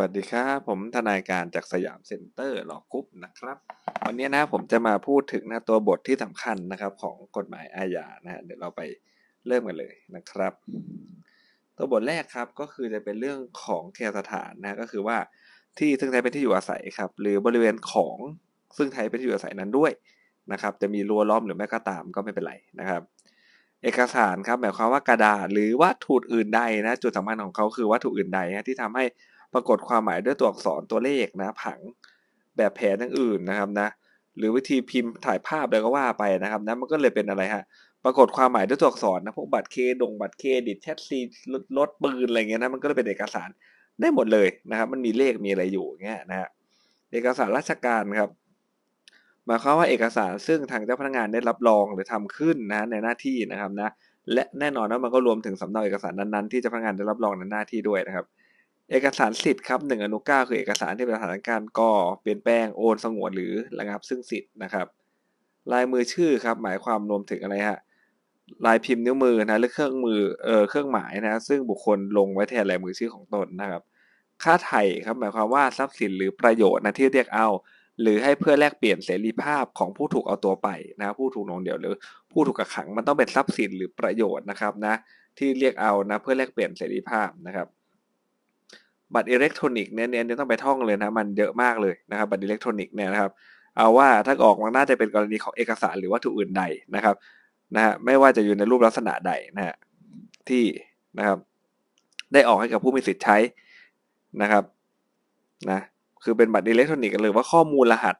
วัสดีครับ ผมทนายการจาก Siam Center Law Group นะครับ วันนี้นะผมจะมาพูดถึงนะตัวบทที่สำคัญนะครับ ของกฎหมายอาญานะฮะเดี๋ยวเราไปเริ่มกันเลยนะครับ ตัวบทแรกครับก็คือจะเป็นเรื่องของเคหสถานนะก็คือว่าที่ซึ่งใช้เป็นที่อยู่อาศัยครับ หรือบริเวณของซึ่งใช้เป็นที่อยู่อาศัยนั้นด้วยนะครับ จะมีรั้วล้อมหรือไม่ก็ตามก็ไม่เป็นไรนะครับ เอกสารครับหมายความว่ากระดาษหรือวัตถุอื่นใดนะจุดสำคัญของเขาคือวัตถุอื่นใดนะที่ทำให้ ปรากฏความหมายด้วยตัวอักษรตัวเลขนะ ผังแบบแผนอื่นนะครับนะ หรือวิธีพิมพ์ถ่ายภาพอะไรก็ว่าไปนะครับนะมันก็เลยเป็นอะไรฮะปรากฏความหมายด้วยตัวอักษรนะพวกบัตรเครดงบัตรเครดิตแชทซีรถรถปืนอะไรเงี้ยนะมันก็เลยเป็นเอกสารได้หมดเลยนะครับ มันมีเลขมีอะไรอยู่เงี้ยนะฮะเอกสารราชการครับหมายความว่าเอกสารซึ่งทางเจ้าพนักงานได้รับรองหรือทำขึ้นนะในหน้าที่นะครับนะและแน่นอนว่ามันก็รวมถึงสำเนาเอกสารนั้นๆที่เจ้าพนักงานได้รับรองในหน้าที่ด้วยนะครับ เอกสารสิทธิ์ครับหนึ่งอนุเก้าคือเอกสารที่เป็นสถานการก่อเปลี่ยนแปลงโอนสงวนหรือระงับซึ่งสิทธิ์นะครับ ลายมือชื่อครับหมายความรวมถึงอะไรฮะลายพิมพ์นิ้วมือนะหรือเครื่องมือเออเครื่องหมายนะซึ่งบุคคลลงไว้แทนลายมือชื่อของตนนะครับ ค่าไถ่ครับหมายความว่าทรัพย์สินหรือประโยชน์นะที่เรียกเอา หรือให้เพื่อแลกเปลี่ยนเสรีภาพของผู้ถูกเอาตัวไปนะผู้ถูกนองเดียวหรือ ผู้ถูกกักขังมันต้องเป็นทรัพย์สินหรือประโยชน์นะครับนะที่เรียกเอานะเพื่อแลกเปลี่ยนเสรีภาพนะครับ บัตรอิเล็กทรอนิกส์เนี่ยเนี่ยต้องไปท่องเลยนะมันเยอะมากเลยนะครับบัตรอิเล็กทรอนิกส์เนี่ยนะครับเอาว่าถ้าออกมาน่าจะเป็นกรณีของเอกสารหรือวัตถุอื่นใดนะครับนะฮะไม่ว่าจะอยู่ในรูปลักษณะใดนะฮะที่นะครับ ได้ออกให้กับผู้มีสิทธิ์ใช้นะครับนะคือเป็นบัตรอิเล็กทรอนิกส์หรือว่าข้อมูลรหัส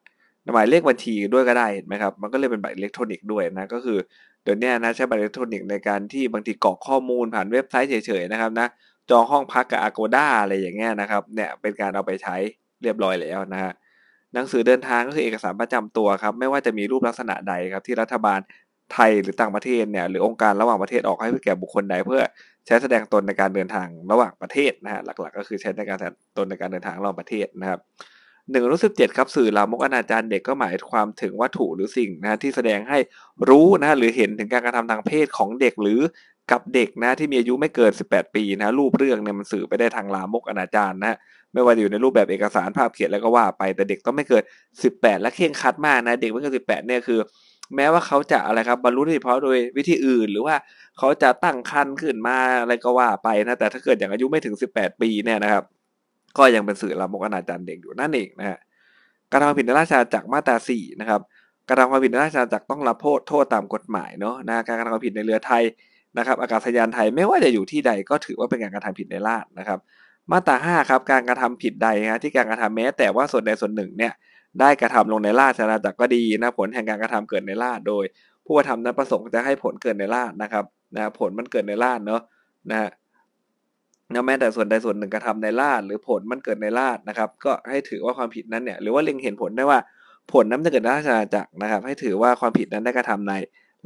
หมายเลขบัญชีด้วยก็ได้เห็นไหมครับมันก็เลยเป็นบัตรอิเล็กทรอนิกส์ด้วยนะก็คือเดี๋ยวนี้นะใช้บัตรอิเล็กทรอนิกส์ในการที่บางทีกรอกข้อมูลผ่านเว็บไซต์เฉยๆนะครับนะ จองห้องพักกับ Agoda อะไรอย่างเงี้ยนะครับ เนี่ยเป็นการเอาไปใช้เรียบร้อยแล้วนะฮะหนังสือเดินทางก็คือเอกสารประจำตัวครับ ไม่ว่าจะมีรูปลักษณะใดครับ ที่รัฐบาลไทยหรือต่างประเทศเนี่ยหรือองค์การระหว่างประเทศออกให้แก่บุคคลใด เพื่อใช้แสดงตนในการเดินทางระหว่างประเทศนะฮะหลักๆ ก็คือใช้ในการแสดงตนในการเดินทางระหว่างประเทศนะครับหนึ่งรู้สิบเจ็ดครับสื่อลามกอนาจารเด็กก็หมายความถึงวัตถุหรือสิ่งนะที่แสดงให้รู้นะหรือเห็นถึงการกระทำทางเพศของเด็กหรือ กับเด็กนะที่มีอายุไม่เกิน 18 ปีนะรูปเรื่องเนี่ยมันสื่อไปได้ทางลามกอนาจารนะไม่ว่าอยู่ในรูปแบบเอกสารภาพเขียนแล้วก็ว่าไปแต่เด็กต้องไม่เกิน 18 และเข่งคัดมากนะเด็กไม่เกิน 18 เนี่ยคือ แม้ว่าเขาจะอะไรครับบรรลุนิติภาวะโดยวิธีอื่น หรือว่าเขาจะตั้งครรภ์ขึ้นมาอะไรก็ว่าไปนะแต่ถ้าเกิดอย่างอายุไม่ถึง 18 ปีเนี่ยนะครับ ก็ยังเป็นสื่อลามกอนาจารเด็กอยู่นั่นเองนะฮะการทำผิดในราชอาณาจักรมาตรา 4 นะครับการทำความผิดในราชอาณาจักรต้องรับโทษโทษตามกฎหมายเนาะนะการกระทำความผิดในเรือไทย นะครับอากาศยานไทยไม่ว่าจะอยู่ที่ใดก็ถือว่าเป็นการกระทำผิดในราชนะครับ มาตรา5ครับการกระทำผิดใดนะที่การกระทำแม้ แต่ว่าส่วนใดส่วนหนึ่งเนี่ยได้กระทำลงในราชอาณาจักรก็ดีนะผลแห่งการกระทำเกิดในราชโดย ผู้กระทำนั้นประสงค์จะให้ผลเกิดในราชนะครับนะผลมันเกิดในราชเนาะนะฮะแม้แต่ส่วนใดส่วนหนึ่งกระทำในราชหรือผลมันเกิดในราชนะครับ ก็ให้ถือว่าความผิดนั้นเนี่ยหรือว่าเล็งเห็นผลได้ว่าผลนั้นจะเกิดในราชอาณาจักรนะครับ ให้ถือว่าความผิดนั้นได้กระทำใน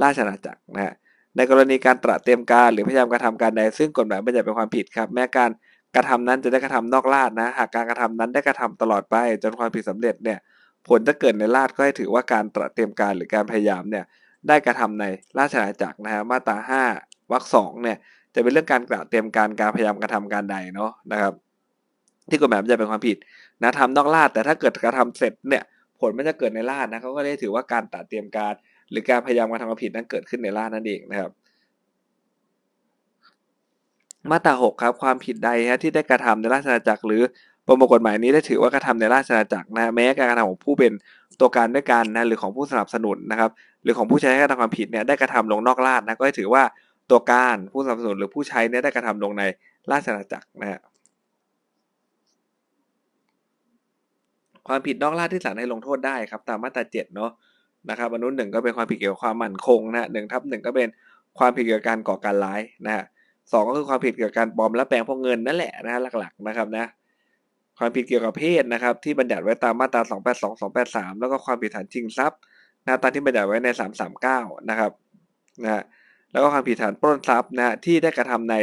ราชอาณาจักรนะฮะ ในกรณีการตระเตรียมการหรือพยายามกระทำการใดซึ่งกฎหมายบัญญัติเป็นความผิดครับ แม้การกระทำนั้นจะได้กระทำนอกราชนะ หากการกระทำนั้นได้กระทำตลอดไป จนความผิดสำเร็จเนี่ยผลจะเกิดในราชก็ให้ถือว่าการตระเตรียมการหรือการพยายามเนี่ยได้กระทำในราชอาณาจักรนะฮะมาตราห้าวรรคสองเนี่ยจะเป็นเรื่องการกระเตรียมการการพยายามกระทำการใดเนาะนะครับ ที่กฎหมายมันจะเป็นความผิดนะทำนอกราชแต่ถ้าเกิดกระทำเสร็จเนี่ยผลมันจะเกิดในราชนะเขาก็ได้ถือว่าการตระเตรียมการ หรือการพยายามกระทำความผิดนั้นเกิดขึ้นในราชนั่นเองนะครับ มาตราหกครับความผิดใดฮะที่ได้กระทำในราชอาณาจักร หรือประมวลกฎหมายนี้ได้ถือว่ากระทำในราชอาณาจักรนะแม้การกระทำของผู้เป็นตัวการด้วยกันนะหรือของผู้สนับสนุนนะครับ หรือของผู้ใช้กระทำความผิดเนี่ยได้กระทำลงนอกราชนะก็ถือว่าตัวการผู้สนับสนุนหรือผู้ใช้เนี่ยได้กระทำลงในราชอาณาจักรนะฮะความผิดนอกราชที่ศาลให้ลงโทษได้ครับตามมาตราเจ็ดเนาะ นะครับอนุหนึ่งก็เป็นความผิดเกี่ยวกับความมั่นคงนะหนึ่งทับหนึ่งก็เป็นความผิดเกี่ยวกับการก่อการร้ายนะฮะสองก็คือความผิดเกี่ยวกับการปลอมและแปลงพวกเงินนั่นแหละนะหลักๆนะครับนะความผิดเกี่ยวกับเพศนะครับ ที่บัญญัติไว้ตามมาตรา 282 283 แล้วก็ความผิดฐานชิงทรัพย์นะตามที่บัญญัติไว้ใน 339 นะครับนะแล้วก็ความผิดฐานปล้นทรัพย์นะที่ได้กระทำใน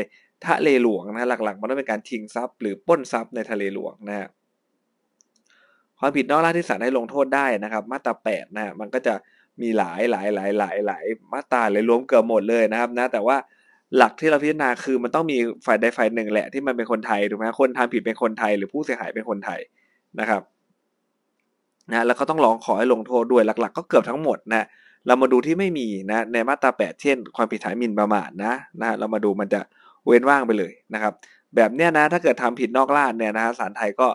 ทะเลหลวงนะหลักๆ มันต้องเป็นการชิงทรัพย์ หรือปล้นทรัพย์ในทะเลหลวงนะฮะ ความผิดนอกราชที่ศาลให้ลงโทษได้นะครับ มาตรา8นะมันก็จะมีหลายหลายหลายหลายหลายมาตราเลยรวมเกือบหมดเลยนะครับนะแต่ว่าหลักที่เราพิจารณาคือมันต้องมีฝ่ายใดฝ่ายหนึ่งแหละที่มันเป็นคนไทยถูกไหมคนทำผิดเป็นคนไทย หรือผู้เสียหายเป็นคนไทยนะครับนะแล้วก็ต้องร้องขอให้ลงโทษด้วยหลัก ๆ ก็เกือบทั้งหมดนะเรามาดูที่ไม่มีนะในมาตรา 8 เช่น ความผิดฐานหมิ่นประมาทนะนะเรามาดูมันจะเว้นว่างไปเลยนะครับ แบบเนี้ยนะถ้าเกิดทำผิดนอกราชเนี่ยนะฮะศาลไทยก็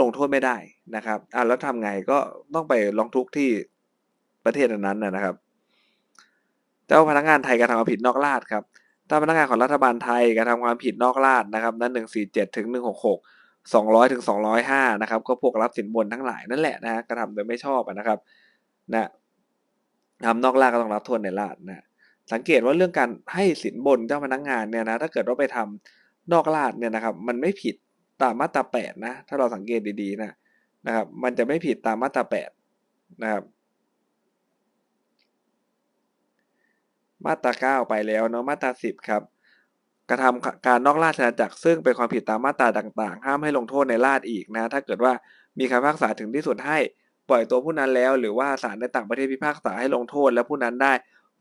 ลงโทษไม่ได้นะครับอ่าแล้วทำไงก็ต้องไปร้องทุกข์ที่ประเทศนั้นนะครับ เจ้าพนักงานไทยกระทำความผิดนอกราชครับถ้าพนักงานของรัฐบาลไทยกระทำความผิดนอกราชนะครับ นั้นหนึ่งสี่เจ็ดถึงหนึ่งหกหกสองร้อยถึงสองร้อยห้านะครับ ก็พวกรับสินบนทั้งหลายนั่นแหละนะกระทำโดยไม่ชอบนะครับ นะทำนอกราชก็ต้องรับโทษในราชนะสังเกตว่าเรื่องการให้สินบนเจ้าพนักงานเนี่ยนะถ้าเกิดว่าไปทำนอกราชเนี่ยนะครับ มันไม่ผิด ตามมาตราแปดนะ ถ้าเราสังเกตดีๆนะนะครับ มันจะไม่ผิดตามมาตราแปดนะครับ มาตราเก้าไปแล้วเนาะมาตราสิบครับ กระทำการนอกราชอาณาจักรซึ่งเป็นความผิดตามมาตราต่าง ๆ ห้ามให้ลงโทษในราชอีกนะ ถ้าเกิดว่ามีคำพิพากษาถึงที่สุดให้ปล่อยตัวผู้นั้นแล้ว หรือว่าศาลในต่างประเทศพิพากษาให้ลงโทษ แล้วผู้นั้นได้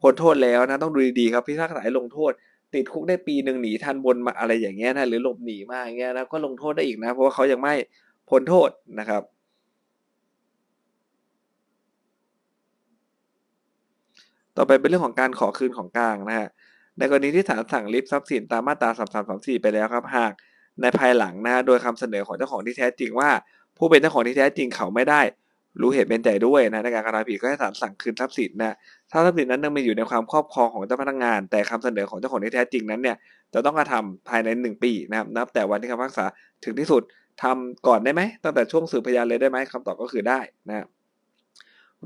พ้นโทษแล้วนะต้องดูดีๆครับพิพากษาให้ลงโทษ ติดคุกได้ปีหนึ่งหนีทันบนมาอะไรอย่างเงี้ยนะหรือหลบหนีมาอย่างเงี้ยนะก็ลงโทษได้อีกนะ เพราะว่าเขายังไม่พ้นโทษนะครับ ต่อไปเป็นเรื่องของการขอคืนของกลางนะฮะในกรณีที่ศาลสั่งริบทรัพย์สินตามมาตรา3 3 3 4 ไปแล้วครับ หากในภายหลังนะโดยคำเสนอของเจ้าของที่แท้จริงว่า ผู้เป็นเจ้าของที่แท้จริงเขาไม่ได้ รู้เหตุเป็นใจด้วยนะในการกระทำผิดก็ให้ศาลสั่งคืนทรัพย์สินนะถ้าทรัพย์สินนั้นยังมีอยู่ในความครอบครองของเจ้าพนักงาน แต่คำเสนอของเจ้าของที่แท้จริงนั้นเนี่ยจะต้องกระทำภายใน 1 ปีนะครับนับแต่วันที่คำพิพากษาถึงที่สุดทำก่อนได้ไหมตั้งแต่ช่วงสืบพยานเลยได้ไหมคำตอบก็คือได้นะ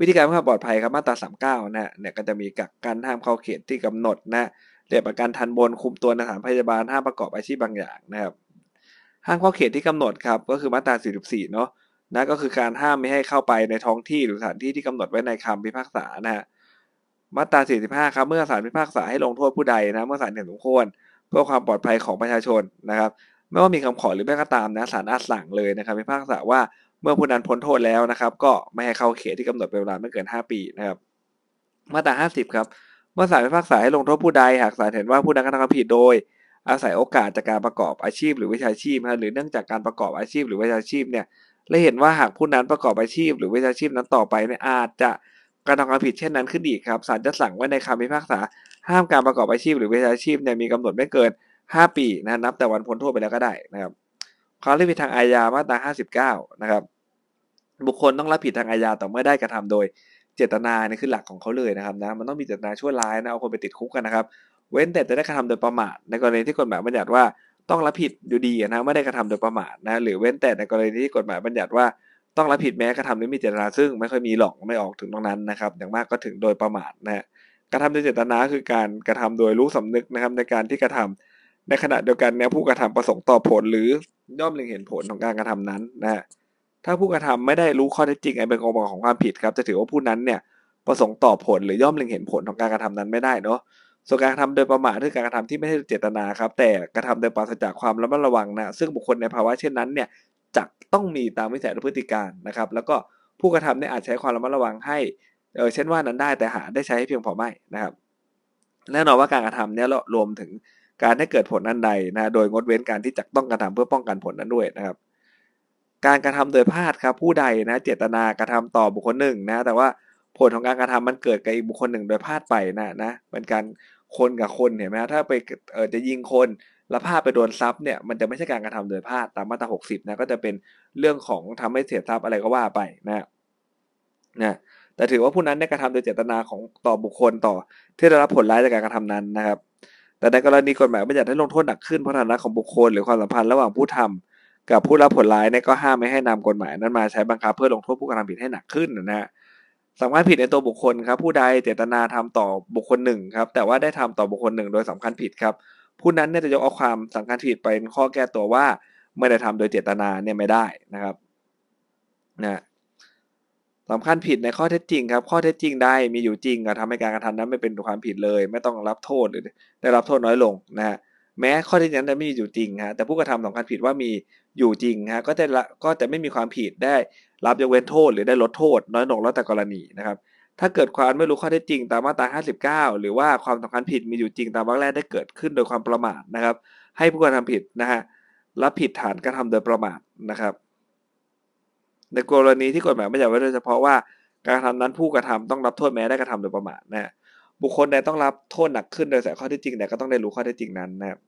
วิธีการเพื่อความปลอดภัยครับมาตรา39นะเนี่ยก็จะมีกักกันห้ามเข้าเขตที่กำหนดนะเรียกประกันทันบนคุมตัวในสถานพยาบาลห้ามประกอบอาชีพบางอย่างนะครับห้ามเข้าเขตที่กำหนดครับก็คือมาตรา44เนาะ นะก็คือการห้ามไม่ให้เข้าไปในท้องที่หรือสถานที่ที่กำหนดไว้ในคำพิพากษานะฮะมาตรา 45 ครับเมื่อศาลพิพากษาให้ลงโทษผู้ใดนะเมื่อศาลเห็นสมควรเพื่อความปลอดภัยของประชาชนนะครับ ไม่ว่ามีคำขอหรือไม่ก็ตามนะศาลอาจสั่งเลยนะครับพิพากษาว่าเมื่อผู้นั้นพ้นโทษแล้วนะครับ ก็ไม่ให้เข้าเขตที่กำหนดเป็นเวลาไม่เกิน 5 ปีนะครับ มาตรา 50 ครับเมื่อศาลพิพากษาให้ลงโทษผู้ใดหากศาลเห็นว่าผู้นั้นกระทำความผิดโดย อาศัยโอกาสจากการประกอบอาชีพหรือวิชาชีพนะหรือเนื่องจากการประกอบอาชีพหรือวิชาชีพเนี่ย และเห็นว่าหากผู้นั้นประกอบอาชีพ หรือวิชาชีพนั้นต่อไปเนี่ยอาจจะกระทำความผิดเช่นนั้นขึ้นอีกครับศาลจะสั่งไว้ในคำพิพากษา ห้ามการประกอบอาชีพ หรือวิชาชีพเนี่ยมีกำหนดไม่เกิน 5 ปีนะนับแต่วันพ้นโทษไปแล้วก็ได้นะครับความรับผิดทางอาญามาตรา59 นะครับ บุคคลต้องรับผิดทางอาญาต่อเมื่อได้กระทำโดยเจตนานี่คือหลักของเขาเลยนะครับนะมันต้องมีเจตนาชั่วร้ายนะเอาคนไปติดคุกกันนะครับ เว้นแต่จะได้กระทำโดยประมาทในกรณีที่กฎหมายบัญญัติว่า ต้องรับผิดอยู่ดีนะไม่ได้กระทำโดยประมาทนะหรือเว้นแต่ในกรณีที่กฎหมายบัญญัติว่าต้องรับผิดแม้กระทำโดยมีเจตนาซึ่งไม่ค่อยมีหรอกไม่ออกถึงตรงนั้นนะครับ อย่างมากก็ถึงโดยประมาทนะกระทำโดยเจตนาคือการกระทำโดยรู้สำนึกนะครับ ในการที่กระทำในขณะเดียวกันเนี่ยผู้กระทำประสงค์ต่อผล หรือย่อมเล็งเห็นผลของการกระทำนั้นนะฮะถ้าผู้กระทำไม่ได้รู้ข้อเท็จจริงไอ้เป็นองค์ประกอบของความผิดครับ จะถือว่าผู้นั้นเนี่ยประสงค์ต่อผลหรือย่อมเล็งเห็นผลของการกระทำนั้นไม่ได้เนาะ ส่วนการกระทำโดยประมาทคือการกระทำที่ไม่ใช่เจตนาครับ แต่กระทำโดยปราศจากความระมัดระวังนะซึ่งบุคคลในภาวะเช่นนั้นเนี่ยจะต้องมีตามวิสัยและพฤติการนะครับ แล้วก็ผู้กระทำเนี่ยอาจใช้ความระมัดระวังให้เออเช่นว่านั้นได้แต่หาได้ใช้ให้เพียงพอไม่นะครับแน่นอนว่าการกระทำเนี่ยรวมถึงการให้เกิดผลนั้นใดนะโดยงดเว้นการที่จะต้องกระทำเพื่อป้องกันผลนั้นด้วยนะครับ การกระทำโดยพลาดครับผู้ใดนะเจตนากระทำต่อบุคคลหนึ่งนะแต่ว่าผลของการกระทำมันเกิดกับอีกบุคคลหนึ่งโดยพลาดไปนะนะเป็นการ คนกับคนเห็นไหมถ้าไปเออจะยิงคนแล้วพลาดไปโดนทรัพย์เนี่ยมันจะไม่ใช่การกระทำโดยพลาดตามมาตรา 60นะก็จะเป็นเรื่องของทำให้เสียทรัพย์อะไรก็ว่าไปนะนะแต่ถือว่าผู้นั้นได้กระทำโดยเจตนาของต่อบุคคลต่อที่ได้รับผลร้ายจากการกระทำนั้นนะครับ แต่ในกรณีกฎหมายบัญญัติให้ลงโทษหนักขึ้นเพราะฐานะของบุคคล หรือความสัมพันธ์ระหว่างผู้ทำกับผู้รับผลร้ายเนี่ยก็ห้ามไม่ให้นำกฎหมายนั้นมาใช้บังคับเพื่อลงโทษผู้กระทำผิดให้หนักขึ้นนะฮะ สามารถผิดในตัวบุคคลครับ ผู้ใดเจตนาทำต่อบุคคลหนึ่งครับ แต่ว่าได้ทำต่อบุคคลหนึ่งโดยสำคัญผิดครับ ผู้นั้นเนี่ยจะยกเอาความสำคัญผิดไปเป็นข้อแก้ตัวว่าไม่ได้ทำโดยเจตนาเนี่ยไม่ได้นะครับนะสำคัญผิดในข้อเท็จจริงครับ ข้อเท็จจริงได้มีอยู่จริงก็ทำให้การกระทำนั้นไม่เป็นความผิดเลย ไม่ต้องรับโทษหรือได้รับโทษน้อยลงนะฮะแม้ข้อเท็จจริงนั้นไม่มีอยู่จริงฮะแต่ผู้กระทำสำคัญผิดว่ามีอยู่จริงฮะก็จะก็จะไม่มีความผิดได้ รับยกเว้นโทษหรือได้ลดโทษ น้อยลงแล้วแต่กรณีนะครับ ถ้าเกิดความไม่รู้ข้อเท็จจริงตามมาตรา 59 หรือว่าความสำคัญผิดมีอยู่จริงตามวรรคแรกได้เกิดขึ้นโดยความประมาทนะครับ ให้ผู้กระทำผิดนะฮะรับผิดฐานกระทำโดยประมาทนะครับ ในกรณีที่กฎหมายไม่ยัดไว้โดยเฉพาะว่าการกระทำนั้นผู้กระทำต้องรับโทษแม้ได้กระทำโดยประมาทนะบุคคลใดต้องรับโทษหนักขึ้นโดยสายข้อเท็จจริงใดก็ต้องได้รู้ข้อเท็จจริงนั้นนะครับ